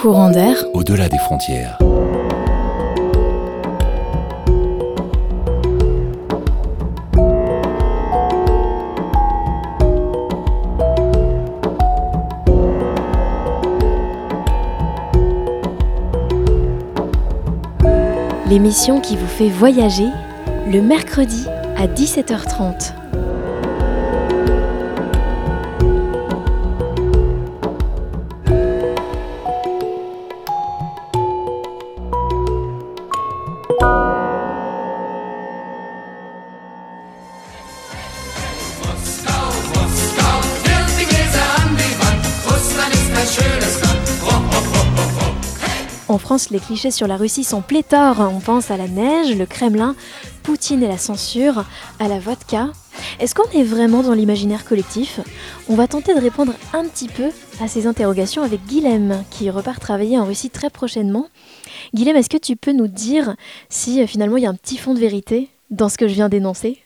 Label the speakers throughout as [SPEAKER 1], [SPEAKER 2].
[SPEAKER 1] Courant d'air.
[SPEAKER 2] Au-delà des frontières.
[SPEAKER 1] L'émission qui vous fait voyager le mercredi à 17h30. Les clichés sur la Russie sont pléthores. On pense à la neige, le Kremlin, Poutine et la censure, à la vodka. Est-ce qu'on est vraiment dans l'imaginaire collectif? On va tenter de répondre un petit peu à ces interrogations avec Guilhem, qui repart travailler en Russie très prochainement. Guilhem, est-ce que tu peux nous dire si euh, finalement il y a un petit fond de vérité dans ce que je viens d'énoncer?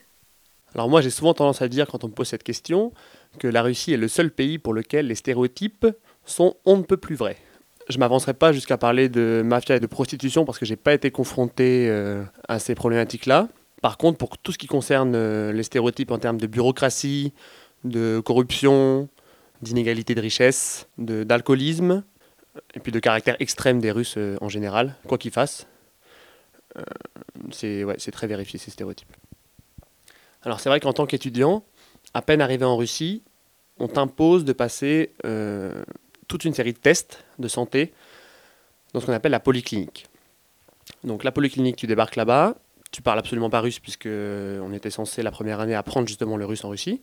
[SPEAKER 3] Alors moi j'ai souvent tendance à dire quand on me pose cette question que la Russie est le seul pays pour lequel les stéréotypes sont on ne peut plus vrais. Je m'avancerai pas jusqu'à parler de mafia et de prostitution parce que j'ai pas été confronté euh, à ces problématiques-là. Par contre, pour tout ce qui concerne euh, les stéréotypes en termes de bureaucratie, de corruption, d'inégalité de richesse, d'alcoolisme, et puis de caractère extrême des Russes euh, en général, quoi qu'ils fassent, euh, c'est très vérifié ces stéréotypes. Alors c'est vrai qu'en tant qu'étudiant, à peine arrivé en Russie, on t'impose de passer euh, toute une série de tests de santé dans ce qu'on appelle la polyclinique. Donc la polyclinique, tu débarques là-bas, tu parles absolument pas russe puisque on était censé la première année apprendre justement le russe en Russie.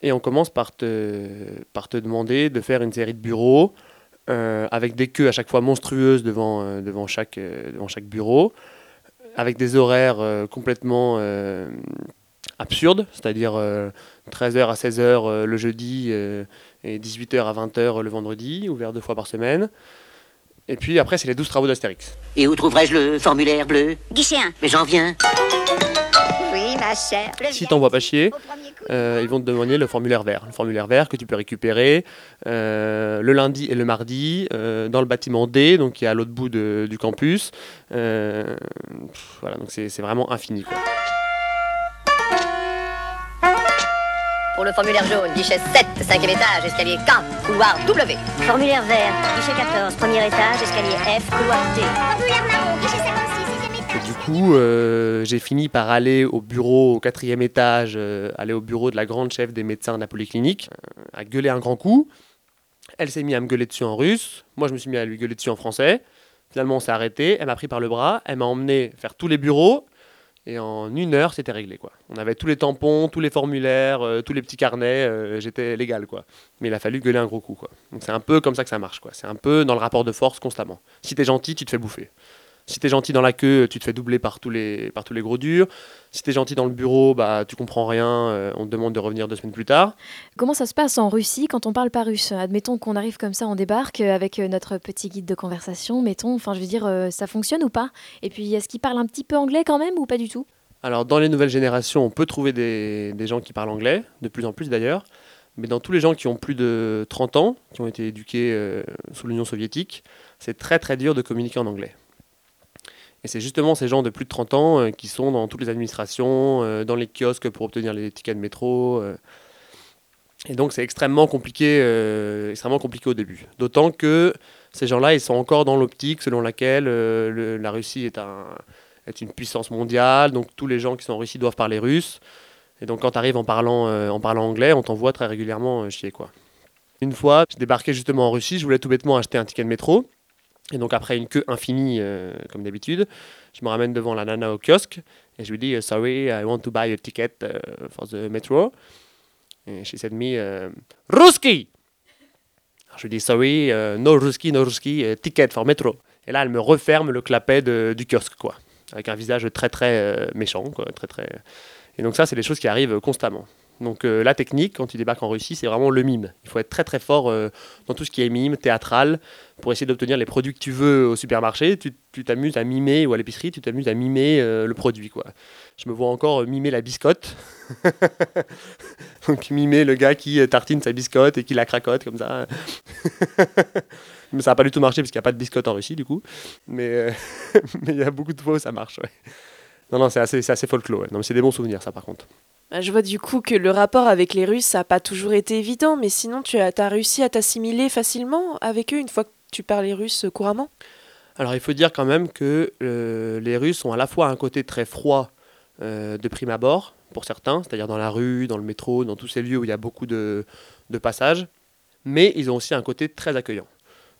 [SPEAKER 3] Et on commence par te, par te demander de faire une série de bureaux euh, avec des queues à chaque fois monstrueuses devant, euh, devant, chaque, euh, devant chaque bureau, avec des horaires euh, complètement euh, absurdes, c'est-à-dire 13h à 16h le jeudi euh, et 18h à 20h le vendredi, ouvert deux fois par semaine. Et puis après, c'est les 12 travaux d'Astérix.
[SPEAKER 4] Et où trouverai-je le formulaire bleu?
[SPEAKER 5] Guichet 1.
[SPEAKER 4] Mais j'en viens.
[SPEAKER 5] Oui, ma chère.
[SPEAKER 3] Si
[SPEAKER 5] vient.
[SPEAKER 3] t'envoies pas chier, euh, ils vont te demander le formulaire vert. Le formulaire vert que tu peux récupérer euh, le lundi et le mardi euh, dans le bâtiment D, donc qui est à l'autre bout de- du campus. Euh, pff, voilà, donc c'est c'est vraiment infini. quoi.
[SPEAKER 6] Pour le formulaire jaune, guichet 7, cinquième étage, escalier K, couloir W.
[SPEAKER 5] Formulaire vert. Guichet 14. Premier étage. Escalier F. Couloir D.
[SPEAKER 7] Formulaire marron, guichet 56, sixième étage.
[SPEAKER 3] Et du coup, euh, j'ai fini par aller au bureau au quatrième étage, euh, aller au bureau de la grande chef des médecins de la polyclinique, euh, à gueuler un grand coup. Elle s'est mise à me gueuler dessus en russe. Moi, je me suis mis à lui gueuler dessus en français. Finalement, on s'est arrêté. Elle m'a pris par le bras. Elle m'a emmené faire tous les bureaux. Et en une heure, c'était réglé. Quoi. On avait tous les tampons, tous les formulaires, euh, tous les petits carnets. euh, J'étais légal. Quoi. Mais il a fallu gueuler un gros coup. Quoi. Donc c'est un peu comme ça que ça marche. quoi. C'est un peu dans le rapport de force constamment. Si t'es gentil, tu te fais bouffer. Si t'es gentil dans la queue, tu te fais doubler par tous les, par tous les gros durs. Si t'es gentil dans le bureau, bah, tu comprends rien, euh, on te demande de revenir deux semaines plus tard.
[SPEAKER 1] Comment ça se passe en Russie quand on parle pas russe? Admettons qu'on arrive comme ça, on débarque euh, avec euh, notre petit guide de conversation, mettons, enfin je veux dire, euh, ça fonctionne ou pas? Et puis est-ce qu'ils parlent un petit peu anglais quand même ou pas du tout?
[SPEAKER 3] Alors, dans les nouvelles générations, on peut trouver des, des gens qui parlent anglais, de plus en plus d'ailleurs. Mais dans tous les gens qui ont plus de 30 ans, qui ont été éduqués euh, sous l'Union soviétique, c'est très très dur de communiquer en anglais. Et c'est justement ces gens de plus de 30 ans euh, qui sont dans toutes les administrations, euh, dans les kiosques pour obtenir les tickets de métro. euh. Et donc c'est extrêmement compliqué, extrêmement compliqué au début. D'autant que ces gens-là, ils sont encore dans l'optique selon laquelle le- la Russie est, un, est une puissance mondiale, donc tous les gens qui sont en Russie doivent parler russe. Et donc quand tu arrives en parlant, en parlant anglais, on t'envoie très régulièrement chier. Quoi. Une fois, je débarquais justement en Russie, je voulais tout bêtement acheter un ticket de métro. Et donc après une queue infinie, euh, comme d'habitude, je me ramène devant la nana au kiosque et je lui dis, euh, sorry, I want to buy a ticket uh, for the metro. Et she said me, uh, Ruski! Je lui dis, sorry, no Ruski, no Ruski, ticket for metro. Et là, elle me referme le clapet du kiosque, quoi. Avec un visage très, très euh, méchant, quoi. Très, très... Et donc ça, c'est des choses qui arrivent constamment. Donc euh, la technique, quand tu débarques en Russie, c'est vraiment le mime. Il faut être très très fort euh, dans tout ce qui est mime, théâtral, pour essayer d'obtenir les produits que tu veux au supermarché. Tu t'amuses à mimer, ou à l'épicerie, tu t'amuses à mimer euh, le produit. quoi. Je me vois encore mimer la biscotte. Donc mimer le gars qui tartine sa biscotte et qui la cracote comme ça. Mais ça n'a pas du tout marché parce qu'il n'y a pas de biscotte en Russie, du coup. Mais il y a beaucoup de fois où ça marche. Non, non, c'est assez, assez folklore. Non, mais c'est des bons souvenirs, ça, par contre.
[SPEAKER 2] Bah, Je vois du coup que le rapport avec les Russes, n'a pas toujours été évident, mais sinon tu as, réussi à t'assimiler facilement avec eux une fois que tu parlais russe couramment?
[SPEAKER 3] Alors, il faut dire quand même que euh, les Russes ont à la fois un côté très froid euh, de prime abord, pour certains, c'est-à-dire dans la rue, dans le métro, dans tous ces lieux où il y a beaucoup de, de passages, mais ils ont aussi un côté très accueillant.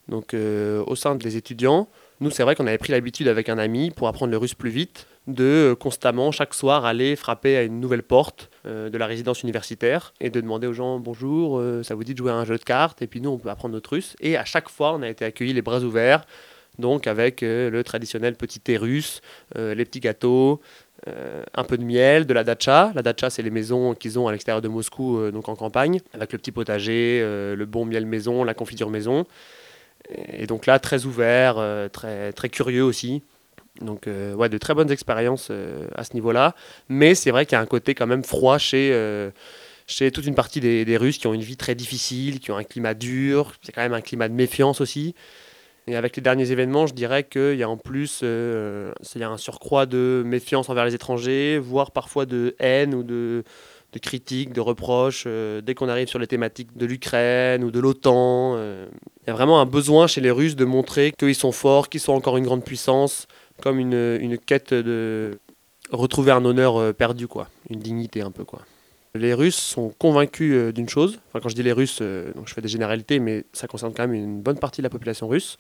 [SPEAKER 3] Donc, euh, au sein des étudiants, nous, c'est vrai qu'on avait pris l'habitude avec un ami, pour apprendre le russe plus vite, de euh, constamment, chaque soir, aller frapper à une nouvelle porte euh, de la résidence universitaire et de demander aux gens bonjour, euh, ça vous dit de jouer à un jeu de cartes, et puis nous, on peut apprendre notre russe. Et à chaque fois, on a été accueillis les bras ouverts, donc avec le traditionnel petit thé russe, les petits gâteaux, un peu de miel, de la datcha. La datcha, c'est les maisons qu'ils ont à l'extérieur de Moscou, donc en campagne, avec le petit potager, le bon miel maison, la confiture maison. Et donc là, très ouvert, très, très curieux aussi. Donc, euh, ouais, de très bonnes expériences euh, à ce niveau-là. Mais c'est vrai qu'il y a un côté quand même froid chez, euh, chez toute une partie des, des Russes qui ont une vie très difficile, qui ont un climat dur. C'est quand même un climat de méfiance aussi. Et avec les derniers événements, je dirais qu'il y a en plus euh, il y a un surcroît de méfiance envers les étrangers, voire parfois de haine ou de, de critiques, de reproches. dès qu'on arrive sur les thématiques de l'Ukraine ou de l'OTAN, il y a vraiment un besoin chez les Russes de montrer qu'ils sont forts, qu'ils sont encore une grande puissance, comme une, une quête de retrouver un honneur euh, perdu, quoi, une dignité un peu. quoi. Les Russes sont convaincus euh, d'une chose, quand je dis les Russes, euh, je fais des généralités, mais ça concerne quand même une bonne partie de la population russe.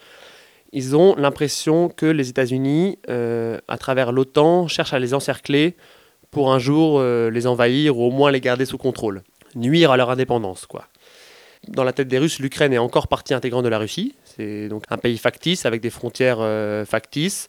[SPEAKER 3] Ils ont l'impression que les États-Unis, à travers l'OTAN, cherchent à les encercler pour un jour les envahir ou au moins les garder sous contrôle, nuire à leur indépendance. quoi. Dans la tête des Russes, l'Ukraine est encore partie intégrante de la Russie. C'est donc un pays factice avec des frontières factices.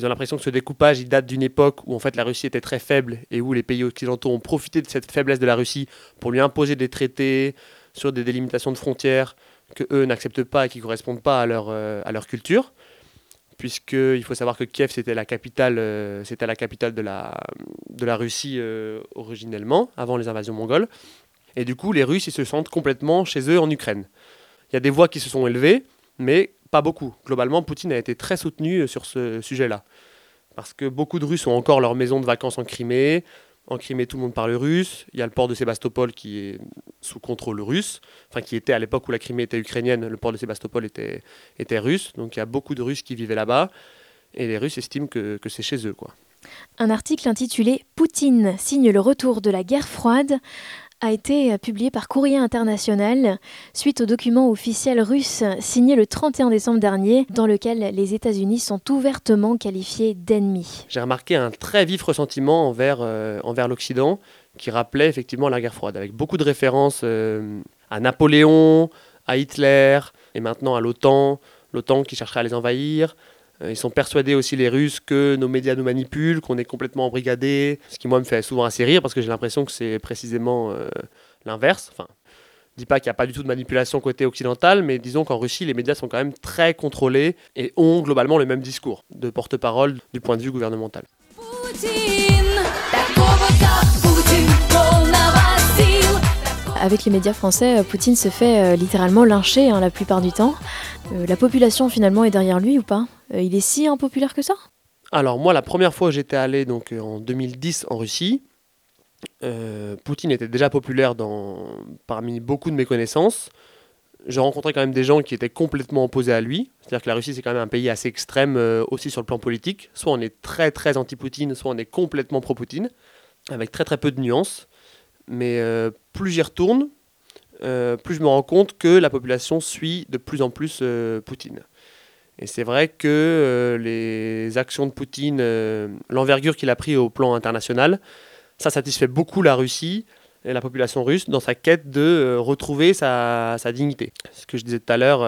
[SPEAKER 3] Ils ont l'impression que ce découpage il date d'une époque où en fait la Russie était très faible et où les pays occidentaux ont profité de cette faiblesse de la Russie pour lui imposer des traités sur des délimitations de frontières que eux n'acceptent pas et qui correspondent pas à leur, euh, à leur culture. Puisqu'il faut savoir que Kiev c'était la capitale, euh, c'était la capitale de la, de la Russie euh, originellement, avant les invasions mongoles. Et du coup, les Russes ils se sentent complètement chez eux en Ukraine. Il y a des voix qui se sont élevées, mais pas beaucoup. Globalement, Poutine a été très soutenu euh, sur ce sujet-là. Parce que beaucoup de Russes ont encore leur maison de vacances en Crimée. En Crimée, tout le monde parle russe. Il y a le port de Sébastopol qui est sous contrôle russe. Enfin, qui était à l'époque où la Crimée était ukrainienne, le port de Sébastopol était, russe. Donc il y a beaucoup de Russes qui vivaient là-bas. Et les Russes estiment que, que c'est chez eux. Quoi.
[SPEAKER 1] Un article intitulé Poutine signe le retour de la guerre froide a été publié par Courrier International suite au document officiel russe signé le 31 décembre dernier dans lequel les États-Unis sont ouvertement qualifiés d'ennemis.
[SPEAKER 3] J'ai remarqué un très vif ressentiment envers, euh, l'Occident qui rappelait effectivement la guerre froide, avec beaucoup de références euh, à Napoléon, à Hitler et maintenant à l'OTAN, l'OTAN qui chercherait à les envahir. Euh, Ils sont persuadés aussi, les Russes, que nos médias nous manipulent, qu'on est complètement embrigadés, ce qui, moi, me fait souvent assez rire parce que j'ai l'impression que c'est précisément euh, l'inverse. Enfin, je dis pas qu'il n'y a pas du tout de manipulation côté occidental, mais disons qu'en Russie, les médias sont quand même très contrôlés et ont globalement le même discours de porte-parole du point de vue gouvernemental.
[SPEAKER 1] Avec les médias français, euh, Poutine se fait littéralement lyncher hein, la plupart du temps. Euh, la population finalement est derrière lui ou pas? Il est si impopulaire que ça?
[SPEAKER 3] Alors moi, la première fois où j'étais allé donc euh, en 2010 en Russie, euh, Poutine était déjà populaire parmi beaucoup de mes connaissances. Je rencontrais quand même des gens qui étaient complètement opposés à lui. C'est-à-dire que la Russie, c'est quand même un pays assez extrême euh, aussi sur le plan politique. Soit on est très très anti-Poutine, soit on est complètement pro-Poutine, avec très très peu de nuances. Mais euh, plus j'y retourne, euh, plus je me rends compte que la population suit de plus en plus euh, Poutine. Et c'est vrai que euh, les actions de Poutine, euh, l'envergure qu'il a pris au plan international, ça satisfait beaucoup la Russie et la population russe dans sa quête de euh, retrouver sa, dignité. Ce que je disais tout à l'heure,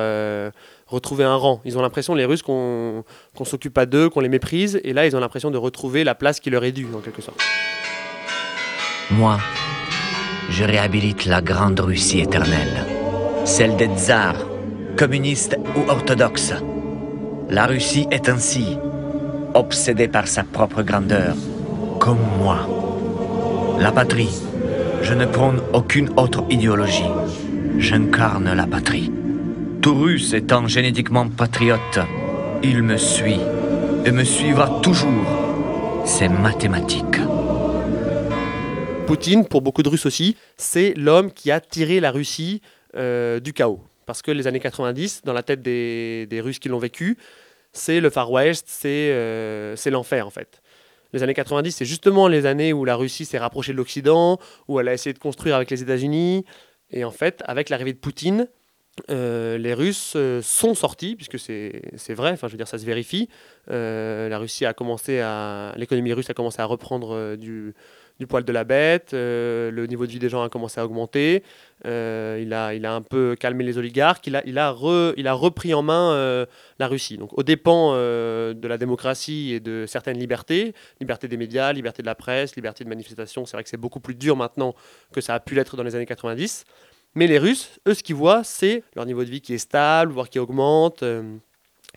[SPEAKER 3] retrouver un rang. Ils ont l'impression, les Russes, qu'on qu'on s'occupe pas d'eux, qu'on les méprise, et là, ils ont l'impression de retrouver la place qui leur est due, en quelque sorte.
[SPEAKER 8] Moi, je réhabilite la grande Russie éternelle, celle des tsars, communistes ou orthodoxes. La Russie est ainsi, obsédée par sa propre grandeur, comme moi. La patrie, je ne prône aucune autre idéologie. J'incarne la patrie. Tout russe étant génétiquement patriote, il me suit et me suivra toujours. C'est mathématique.
[SPEAKER 3] Poutine, pour beaucoup de Russes aussi, c'est l'homme qui a tiré la Russie euh, du chaos. Parce que les années 90, dans la tête des, des Russes qui l'ont vécu, c'est le Far West, c'est euh, l'enfer en fait. Les années 90, c'est justement les années où la Russie s'est rapprochée de l'Occident, où elle a essayé de construire avec les États-Unis. Et en fait, avec l'arrivée de Poutine, euh, les Russes euh, sont sortis, puisque c'est vrai, enfin je veux dire, ça se vérifie. Euh, la Russie a commencé à. L'économie russe a commencé à reprendre du, du poil de la bête, euh, le niveau de vie des gens a commencé à augmenter, euh, il, a, il a un peu calmé les oligarques, il a, il a, re- il a repris en main euh, la Russie. Donc aux dépens de la démocratie et de certaines libertés, liberté des médias, liberté de la presse, liberté de manifestation, c'est vrai que c'est beaucoup plus dur maintenant que ça a pu l'être dans les années 90. Mais les Russes, eux, ce qu'ils voient, c'est leur niveau de vie qui est stable, voire qui augmente.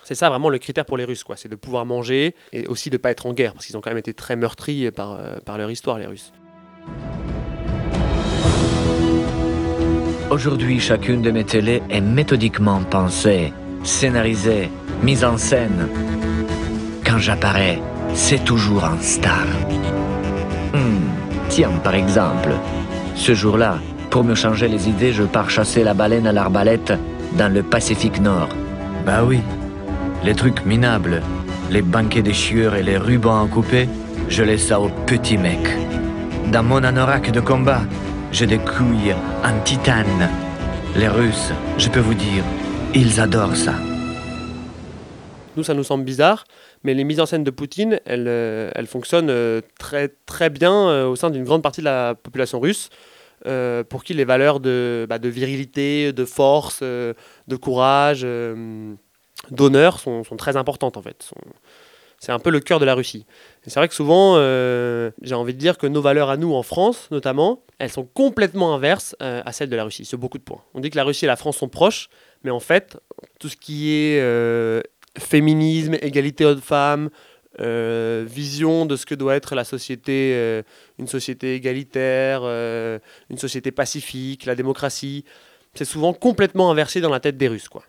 [SPEAKER 3] C'est ça vraiment le critère pour les Russes, quoi. C'est de pouvoir manger et aussi de ne pas être en guerre, parce qu'ils ont quand même été très meurtris par, euh, par leur histoire, les Russes.
[SPEAKER 8] Aujourd'hui, chacune de mes télés est méthodiquement pensée, scénarisée, mise en scène. Quand j'apparais, c'est toujours en star. Hmm, Tiens, par exemple, ce jour-là, pour me changer les idées, je pars chasser la baleine à l'arbalète dans le Pacifique Nord. Bah oui, les trucs minables, les banquets de chieurs et les rubans à couper, je laisse ça aux petits mecs. Dans mon anorak de combat, j'ai des couilles en titane. Les Russes, je peux vous dire, ils adorent ça.
[SPEAKER 3] Nous, ça nous semble bizarre, mais les mises en scène de Poutine, elles, euh, fonctionnent euh, très, très bien euh, au sein d'une grande partie de la population russe, pour qui les valeurs de, bah, virilité, de force, de courage, d'honneur sont, sont très importantes en fait. C'est un peu le cœur de la Russie. C'est vrai que souvent, euh, j'ai envie de dire que nos valeurs à nous, en France notamment, elles sont complètement inverses euh, à celles de la Russie, sur beaucoup de points. On dit que la Russie et la France sont proches, mais en fait, tout ce qui est euh, féminisme, égalité homme-femme, euh, vision de ce que doit être la société, une société égalitaire, une société pacifique, la démocratie, c'est souvent complètement inversé dans la tête des Russes. Quoi.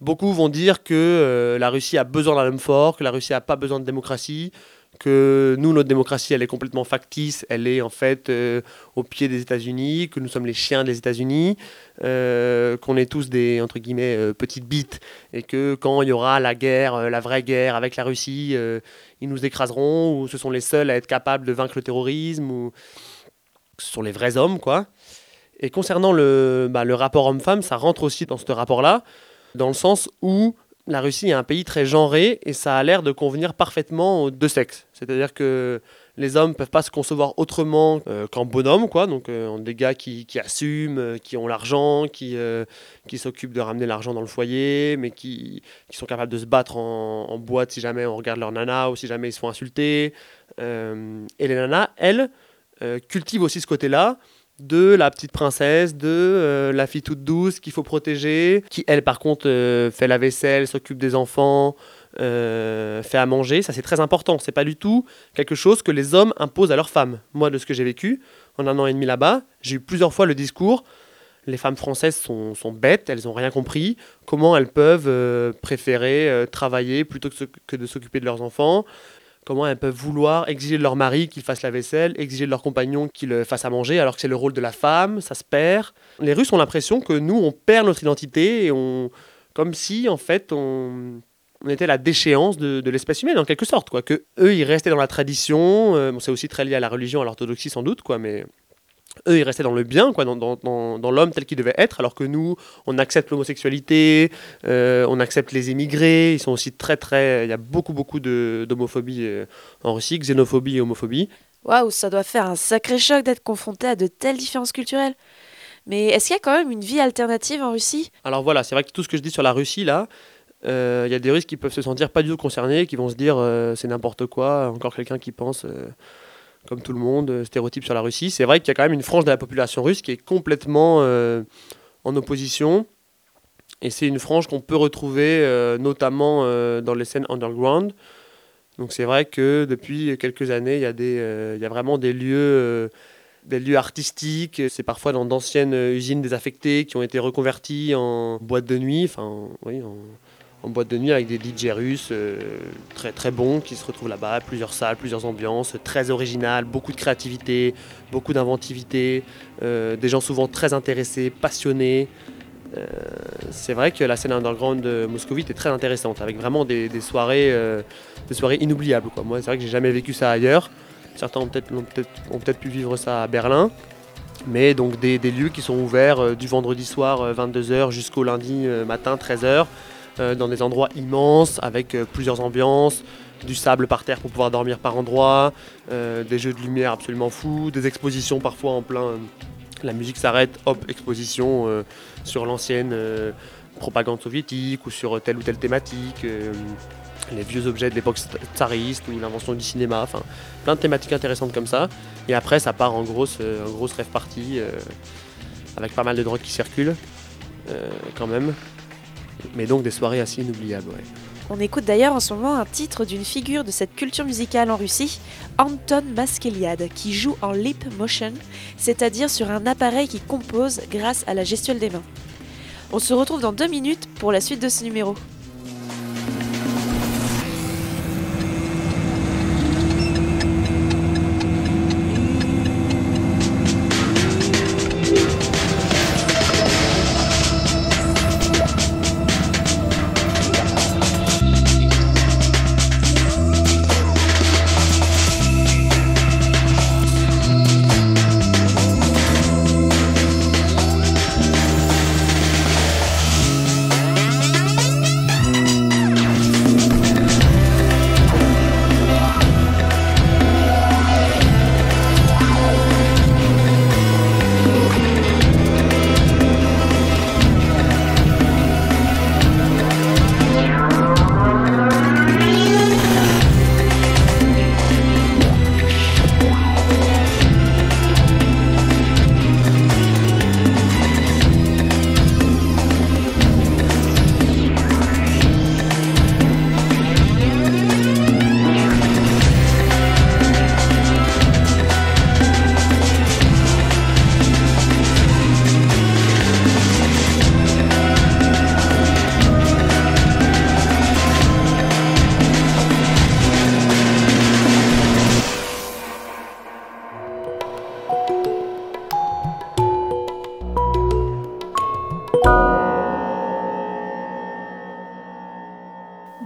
[SPEAKER 3] Beaucoup vont dire que euh, la Russie a besoin d'un homme fort, que la Russie n'a pas besoin de démocratie, que nous, notre démocratie, elle est complètement factice, elle est en fait euh, au pied des États-Unis, que nous sommes les chiens des États-Unis, euh, qu'on est tous des entre guillemets euh, petites bites, et que quand il y aura la guerre, la vraie guerre avec la Russie, ils nous écraseront, ou ce sont les seuls à être capables de vaincre le terrorisme, ou ce sont les vrais hommes, quoi. Et concernant le, bah, le rapport homme-femme, ça rentre aussi dans ce rapport-là, dans le sens où la Russie est un pays très genré et ça a l'air de convenir parfaitement aux deux sexes. C'est-à-dire que les hommes peuvent pas se concevoir autrement euh, qu'en bonhomme, quoi. Donc, euh, des gars qui, qui assument, euh, qui ont l'argent, qui, qui s'occupent de ramener l'argent dans le foyer, mais qui, qui sont capables de se battre en, en boîte si jamais on regarde leur nana ou si jamais ils se font insulter. Et les nanas, elles, cultivent aussi ce côté-là de la petite princesse, de euh, la fille toute douce qu'il faut protéger, qui elle par contre euh, fait la vaisselle, s'occupe des enfants, euh, fait à manger. Ça c'est très important. C'est pas du tout quelque chose que les hommes imposent à leurs femmes. Moi de ce que j'ai vécu en un an et demi là-bas, j'ai eu plusieurs fois le discours. Les femmes françaises sont, bêtes, elles n'ont rien compris. Comment elles peuvent préférer travailler plutôt que de s'occuper de leurs enfants? Comment elles peuvent vouloir exiger de leur mari qu'il fasse la vaisselle, exiger de leur compagnon qu'il euh, fasse à manger, alors que c'est le rôle de la femme, ça se perd. Les Russes ont l'impression que nous, on perd notre identité on, comme si, en fait, on, on était la déchéance de, de l'espèce humaine, en quelque sorte. Quoi. Que eux, ils restaient dans la tradition. euh, bon, c'est aussi très lié à la religion, à l'orthodoxie sans doute, quoi, mais eux, ils restaient dans le bien, quoi, dans, dans, dans, dans l'homme tel qu'il devait être, alors que nous, on accepte l'homosexualité, euh, on accepte les immigrés, ils sont aussi très, très... Il y a beaucoup, beaucoup d'homophobie euh, en Russie, xénophobie et homophobie.
[SPEAKER 2] Waouh, ça doit faire un sacré choc d'être confronté à de telles différences culturelles. Mais est-ce qu'il y a quand même une vie alternative en Russie?
[SPEAKER 3] Alors voilà, c'est vrai que tout ce que je dis sur la Russie, là, euh, il y a des Russes qui peuvent se sentir pas du tout concernés, qui vont se dire euh, c'est n'importe quoi, encore quelqu'un qui pense comme tout le monde, euh, stéréotype sur la Russie. C'est vrai qu'il y a quand même une frange de la population russe qui est complètement euh, en opposition. Et c'est une frange qu'on peut retrouver euh, notamment dans les scènes underground. Donc c'est vrai que depuis quelques années, il y, a y a vraiment des lieux, des lieux artistiques. C'est parfois dans d'anciennes usines désaffectées qui ont été reconverties en boîtes de nuit, enfin, oui, en, en boîte de nuit avec des DJ russes euh, très, très bons qui se retrouvent là-bas. Plusieurs salles, plusieurs ambiances, très originales, beaucoup de créativité, beaucoup d'inventivité, euh, des gens souvent très intéressés, passionnés. Euh, c'est vrai que la scène underground de Moscovite est très intéressante, avec vraiment des, soirées, des soirées inoubliables. Moi, c'est vrai que j'ai jamais vécu ça ailleurs. Certains ont peut-être peut pu vivre ça à Berlin. Mais donc des, des lieux qui sont ouverts du vendredi soir 22h jusqu'au lundi matin 13h, dans des endroits immenses, avec plusieurs ambiances, du sable par terre pour pouvoir dormir par endroits, des jeux de lumière absolument fous, des expositions parfois en plein la musique s'arrête, hop, exposition euh, sur l'ancienne euh, propagande soviétique ou sur telle ou telle thématique, euh, les vieux objets de l'époque tsariste ou l'invention du cinéma, enfin plein de thématiques intéressantes comme ça. Et après, ça part en grosse, grosse rêve partie avec pas mal de drogues qui circulent quand même. Mais donc des soirées assez inoubliables.
[SPEAKER 2] On écoute d'ailleurs en ce moment un titre d'une figure de cette culture musicale en Russie, Anton Maskeliad, qui joue en lip motion, c'est-à-dire sur un appareil qui compose grâce à la gestuelle des mains. On se retrouve dans deux minutes pour la suite de ce numéro.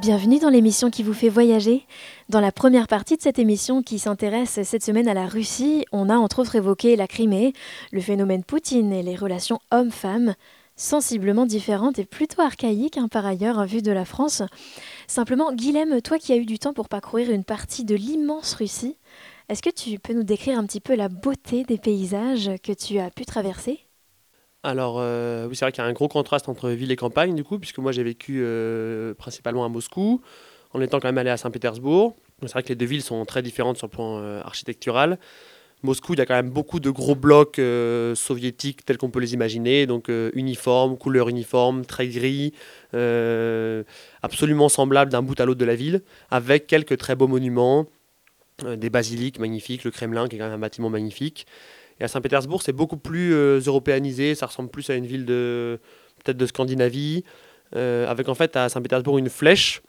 [SPEAKER 2] Bienvenue dans l'émission qui vous fait voyager. Dans la première partie de cette émission qui s'intéresse cette semaine à la Russie, on a entre autres évoqué la Crimée, le phénomène Poutine et les relations hommes-femmes, sensiblement différentes et plutôt archaïques hein, par ailleurs vu de la France. Simplement, Guilhem, toi qui as eu du temps pour parcourir une partie de l'immense Russie, est-ce que tu peux nous décrire un petit peu la beauté des paysages que tu as pu traverser?
[SPEAKER 3] Alors, euh, oui, c'est vrai qu'il y a un gros contraste entre ville et campagne, du coup, puisque moi j'ai vécu euh, principalement à Moscou, en étant quand même allé à Saint-Pétersbourg. C'est vrai que les deux villes sont très différentes sur le plan euh, architectural. Moscou, il y a quand même beaucoup de gros blocs soviétiques tels qu'on peut les imaginer, donc uniformes, couleur uniforme, très gris, absolument semblables d'un bout à l'autre de la ville, avec quelques très beaux monuments, des basiliques magnifiques, le Kremlin qui est quand même un bâtiment magnifique. Et à Saint-Pétersbourg, c'est beaucoup plus euh, européanisé, ça ressemble plus à une ville de peut-être de Scandinavie, euh, avec en fait à Saint-Pétersbourg une flèche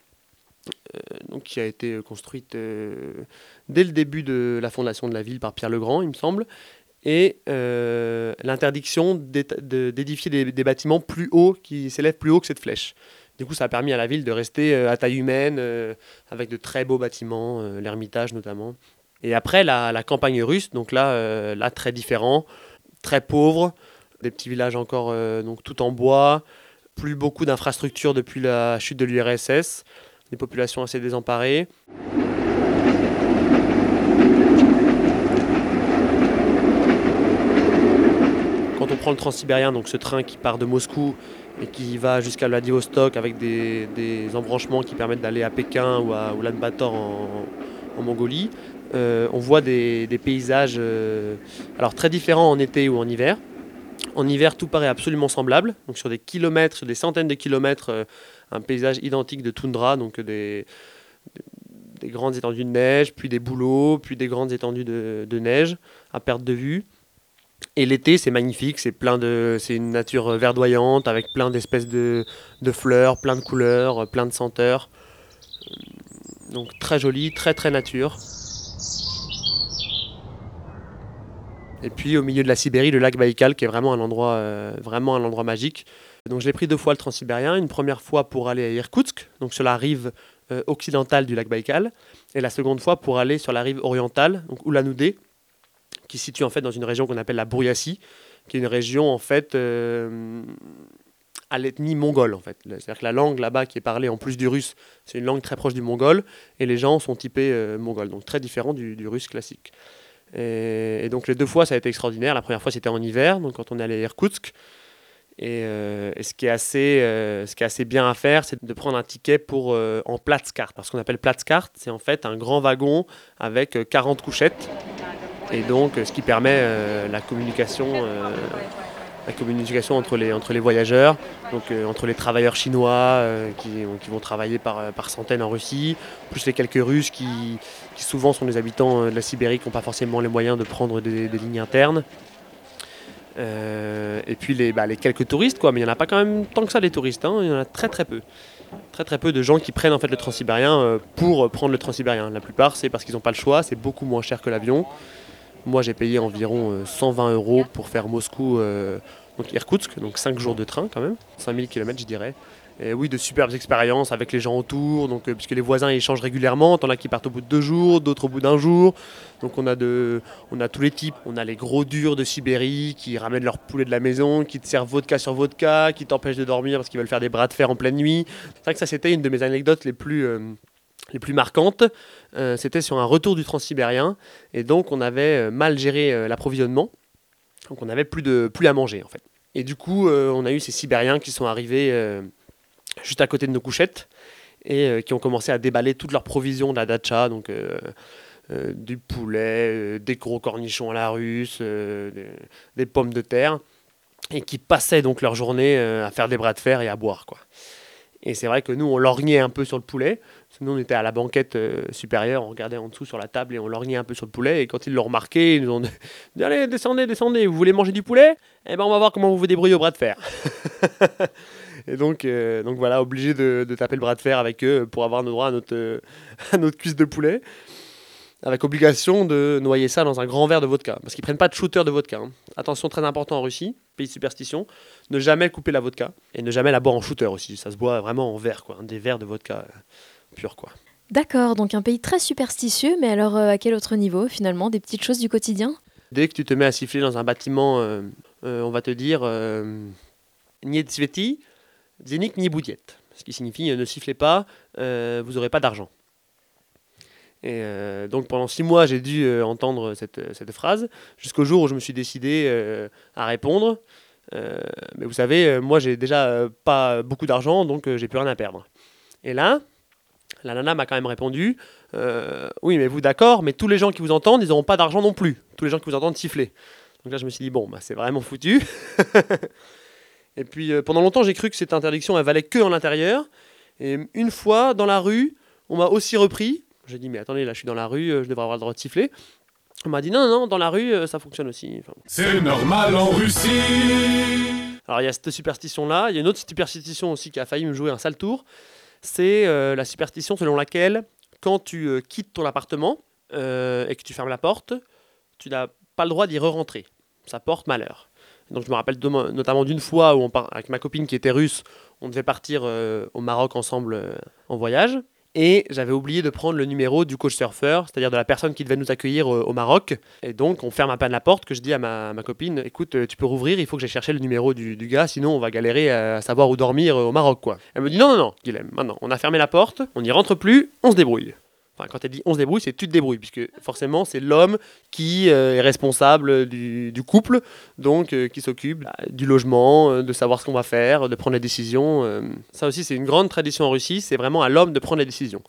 [SPEAKER 3] euh, donc, qui a été construite dès le début de la fondation de la ville par Pierre le Grand, il me semble, et l'interdiction d'édifier des, des, bâtiments plus hauts, qui s'élèvent plus haut que cette flèche. Du coup, ça a permis à la ville de rester à taille humaine, avec de très beaux bâtiments, l'Ermitage notamment. Et après, la, campagne russe, donc là, euh, là, très différent, très pauvre, des petits villages encore euh, donc tout en bois, plus beaucoup d'infrastructures depuis la chute de l'URSS, des populations assez désemparées. Quand on prend le transsibérien, donc ce train qui part de Moscou et qui va jusqu'à Vladivostok avec des, embranchements qui permettent d'aller à Pékin ou à Ulaanbaatar en, en Mongolie, euh, on voit des, paysages euh, alors très différents en été ou en hiver. En hiver, tout paraît absolument semblable. Donc sur des kilomètres, sur des centaines de kilomètres, euh, un paysage identique de toundra, donc des, grandes étendues de neige, puis des bouleaux, puis des grandes étendues de, neige à perte de vue. Et l'été, c'est magnifique, c'est plein de, c'est une nature verdoyante avec plein d'espèces de, fleurs, plein de couleurs, plein de senteurs. Donc très joli, très très nature. Et puis au milieu de la Sibérie, le lac Baïkal, qui est vraiment un endroit, euh, vraiment un endroit magique. Donc j'ai pris deux fois le transsibérien, une première fois pour aller à Irkoutsk, donc sur la rive euh, occidentale du lac Baïkal, et la seconde fois pour aller sur la rive orientale, donc Ulan-Ude, qui se situe en fait dans une région qu'on appelle la Bouriassie, qui est une région en fait euh, à l'ethnie mongole en fait. C'est-à-dire que la langue là-bas qui est parlée en plus du russe, c'est une langue très proche du mongol, et les gens sont typés mongols, donc très différent du, russe classique. Et, donc les deux fois ça a été extraordinaire. La première fois c'était en hiver, donc quand on est allé à Irkoutsk. Et, euh, ce, qui est assez, ce qui est assez bien à faire, c'est de prendre un ticket pour, en Platzkart. Parce qu'on appelle Platzkart, c'est en fait un grand wagon avec 40 couchettes et donc ce qui permet euh, la communication euh, la communication entre les, entre les voyageurs, donc euh, entre les travailleurs chinois qui, qui, vont travailler par, par centaines en Russie, plus les quelques Russes qui, qui souvent sont des habitants de la Sibérie qui n'ont pas forcément les moyens de prendre des, lignes internes. et puis les, bah, les, quelques touristes, quoi, mais il n'y en a pas quand même tant que ça des touristes, hein, il y en a très très peu. Très très peu de gens qui prennent en fait le transsibérien pour prendre le transsibérien. La plupart c'est parce qu'ils n'ont pas le choix, c'est beaucoup moins cher que l'avion. Moi, j'ai payé environ 120 euh, euros pour faire Moscou, euh, donc Irkoutsk, donc 5 jours de train quand même, 5000 km je dirais. Et oui, de superbes expériences avec les gens autour, donc, euh, puisque les voisins ils changent régulièrement. T'en as qui partent au bout de deux jours, d'autres au bout d'un jour. Donc on a, de, on a tous les types. On a les gros durs de Sibérie qui ramènent leur poulet de la maison, qui te servent vodka sur vodka, qui t'empêchent de dormir parce qu'ils veulent faire des bras de fer en pleine nuit. C'est vrai que ça, c'était une de mes anecdotes les plus les plus marquantes, euh, c'était sur un retour du transsibérien. Et donc, on avait euh, mal géré euh, l'approvisionnement. Donc, on n'avait plus, de, plus à manger, en fait. Et du coup, on a eu ces Sibériens qui sont arrivés juste à côté de nos couchettes et qui ont commencé à déballer toutes leurs provisions de la dacha. Donc, du poulet, des gros cornichons à la russe, des, pommes de terre. Et qui passaient donc leur journée à faire des bras de fer et à boire, quoi. Et c'est vrai que nous, on lorgnait un peu sur le poulet. Nous, on était à la banquette euh, supérieure, on regardait en dessous sur la table et on lorgnait un peu sur le poulet. Et quand ils l'ont remarqué, ils nous ont dit Allez, descendez, descendez, vous voulez manger du poulet? Eh ben, on va voir comment vous vous débrouillez au bras de fer. et donc, euh, donc voilà, obligé de, taper le bras de fer avec eux pour avoir nos droits à notre, à notre cuisse de poulet avec obligation de noyer ça dans un grand verre de vodka. Parce qu'ils prennent pas de shooter de vodka. Hein. Attention, très important en Russie, pays de superstition, ne jamais couper la vodka et ne jamais la boire en shooter aussi. Ça se boit vraiment en verre, quoi, des verres de vodka euh, quoi.
[SPEAKER 1] D'accord, donc un pays très superstitieux, mais alors euh, à quel autre niveau finalement Des petites choses du quotidien?
[SPEAKER 3] Dès que tu te mets à siffler dans un bâtiment, euh, on va te dire Niet sveti, zenik ni. Ce qui signifie ne sifflez pas, vous n'aurez pas d'argent. Et euh, donc pendant six mois, j'ai dû euh, entendre cette, cette, phrase, jusqu'au jour où je me suis décidé euh, à répondre. mais vous savez, moi j'ai déjà pas beaucoup d'argent, donc j'ai plus rien à perdre. Et là, la nana m'a quand même répondu Oui, mais vous d'accord, mais tous les gens qui vous entendent, ils n'auront pas d'argent non plus. Tous les gens qui vous entendent siffler. Donc là, je me suis dit Bon, bah, c'est vraiment foutu. et puis pendant longtemps, j'ai cru que cette interdiction, elle valait que en l'intérieur. Et une fois, dans la rue, on m'a aussi repris j'ai dit, mais attendez, là je suis dans la rue, euh, je devrais avoir le droit de siffler. On m'a dit, non, non, dans la rue, euh, ça fonctionne aussi.
[SPEAKER 9] C'est normal en Russie
[SPEAKER 3] Alors il y a cette superstition-là, il y a une autre superstition aussi qui a failli me jouer un sale tour. C'est euh, la superstition selon laquelle, quand tu quittes ton appartement et que tu fermes la porte, tu n'as pas le droit d'y re-rentrer. Ça porte malheur. Donc je me rappelle notamment d'une fois où on avec ma copine qui était russe, on devait partir au Maroc ensemble en voyage. Et j'avais oublié de prendre le numéro du coach surfeur, c'est-à-dire de la personne qui devait nous accueillir euh, au, Maroc. Et donc, on ferme à peine la porte, que je dis à ma, copine, écoute, euh, tu peux rouvrir, il faut que j'aille chercher le numéro du, gars, sinon on va galérer à, savoir où dormir euh, au Maroc, quoi. Elle me dit, non, non, non, Guilhem, maintenant, on a fermé la porte, on n'y rentre plus, on se débrouille. Quand elle dit on se débrouille, c'est tu te débrouilles, puisque forcément, c'est l'homme qui est responsable du, couple, donc qui s'occupe bah, du logement, de savoir ce qu'on va faire, de prendre les décisions. ça aussi, c'est une grande tradition en Russie, c'est vraiment à l'homme de prendre les décisions.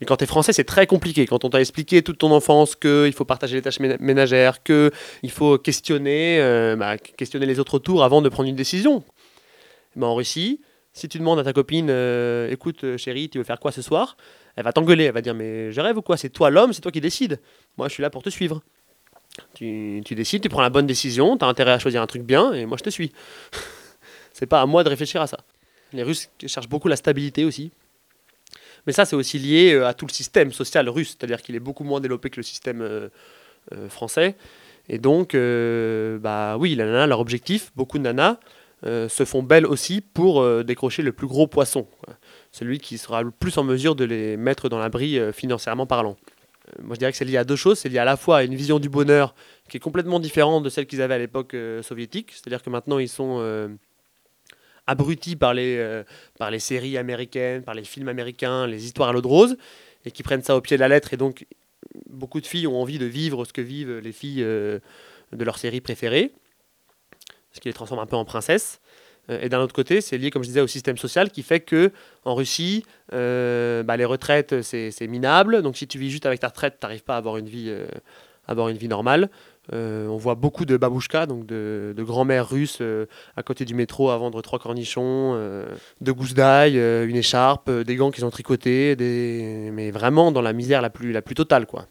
[SPEAKER 3] Et quand tu es français, c'est très compliqué. Quand on t'a expliqué toute ton enfance qu'il faut partager les tâches ménagères, qu'il faut questionner, bah, questionner les autres autour avant de prendre une décision. en Russie, si tu demandes à ta copine, euh, écoute euh, chérie, tu veux faire quoi ce soir? Elle va t'engueuler, elle va dire mais je rêve ou quoi? C'est toi l'homme, c'est toi qui décides. Moi je suis là pour te suivre. Tu, tu, décides, tu prends la bonne décision, tu as intérêt à choisir un truc bien, et moi je te suis. c'est pas à moi de réfléchir à ça. Les Russes cherchent beaucoup la stabilité aussi. Mais ça, c'est aussi lié euh, à tout le système social russe, c'est-à-dire qu'il est beaucoup moins développé que le système euh, euh, français. Et donc, bah oui, les nanas, leur objectif, beaucoup de nanas, se font belles aussi pour décrocher le plus gros poisson, celui qui sera le plus en mesure de les mettre dans l'abri financièrement parlant. moi, je dirais que c'est lié à deux choses. C'est lié à la fois à une vision du bonheur qui est complètement différente de celle qu'ils avaient à l'époque soviétique, c'est-à-dire que maintenant, ils sont abrutis par les, euh, par les séries américaines, par les films américains, les histoires à l'eau de rose, et qui prennent ça au pied de la lettre. Et donc, beaucoup de filles ont envie de vivre ce que vivent les filles euh, de leur série préférée, ce qui les transforme un peu en princesses. Euh, et d'un autre côté, c'est lié, comme je disais, au système social qui fait que en Russie, bah, les retraites, c'est minable. Donc si tu vis juste avec ta retraite, tu n'arrives pas à avoir une vie, avoir une vie normale. Euh, on voit beaucoup de babouchkas, donc de, grand-mères russes euh, à côté du métro à vendre trois cornichons, euh, de gousses d'ail, une écharpe, des gants qu'ils ont tricotés, mais vraiment dans la misère la plus, la plus totale. quoi.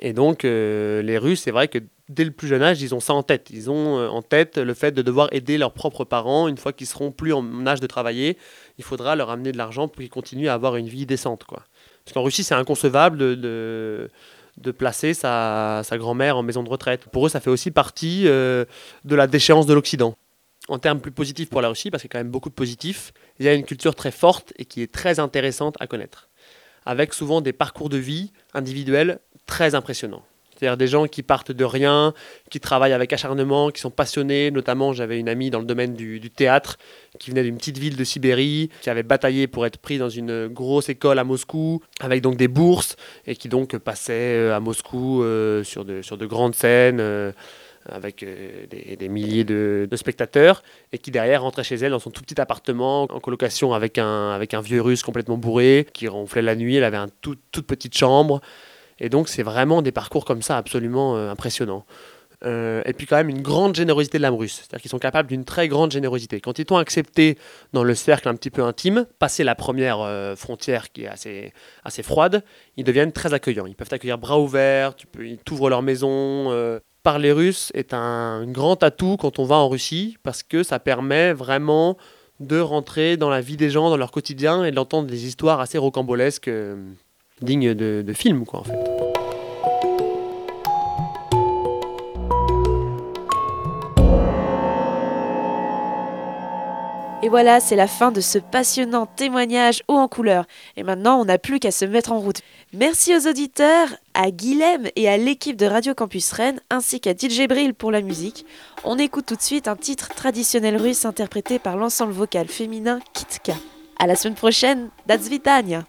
[SPEAKER 3] Et donc les Russes, c'est vrai que dès le plus jeune âge, ils ont ça en tête. Ils ont en tête le fait de devoir aider leurs propres parents. Une fois qu'ils seront plus en âge de travailler, il faudra leur amener de l'argent pour qu'ils continuent à avoir une vie décente. Quoi. Parce qu'en Russie, c'est inconcevable de de placer sa, grand-mère en maison de retraite. Pour eux, ça fait aussi partie euh, de la déchéance de l'Occident. En termes plus positifs pour la Russie, parce qu'il y a quand même beaucoup de positifs, il y a une culture très forte et qui est très intéressante à connaître, avec souvent des parcours de vie individuels très impressionnants. C'est-à-dire des gens qui partent de rien, qui travaillent avec acharnement, qui sont passionnés. Notamment, j'avais une amie dans le domaine du, théâtre qui venait d'une petite ville de Sibérie, qui avait bataillé pour être pris dans une grosse école à Moscou, avec donc des bourses, et qui donc passait euh, à Moscou euh, sur, de, grandes scènes. Euh, avec des, milliers de, spectateurs, et qui derrière rentrait chez elle dans son tout petit appartement en colocation avec un, avec un vieux russe complètement bourré, qui ronflait la nuit, elle avait une toute petite chambre, et donc, c'est vraiment des parcours comme ça absolument euh, impressionnants. Euh, et puis quand même une grande générosité de l'âme russe. C'est-à-dire qu'ils sont capables d'une très grande générosité. Quand ils t'ont accepté dans le cercle un petit peu intime, passer la première euh, frontière qui est assez, froide, ils deviennent très accueillants. Ils peuvent t'accueillir bras ouverts, ils t'ouvrent leur maison. parler russe est un grand atout quand on va en Russie parce que ça permet vraiment de rentrer dans la vie des gens, dans leur quotidien et d'entendre des histoires assez rocambolesques digne de, de film, quoi, en fait.
[SPEAKER 2] Et voilà, c'est la fin de ce passionnant témoignage haut en couleur. Et maintenant, on n'a plus qu'à se mettre en route. Merci aux auditeurs, à Guilhem et à l'équipe de Radio Campus Rennes, ainsi qu'à DJ Brill pour la musique. On écoute tout de suite un titre traditionnel russe interprété par l'ensemble vocal féminin Kitka. À la semaine prochaine, Datsvitania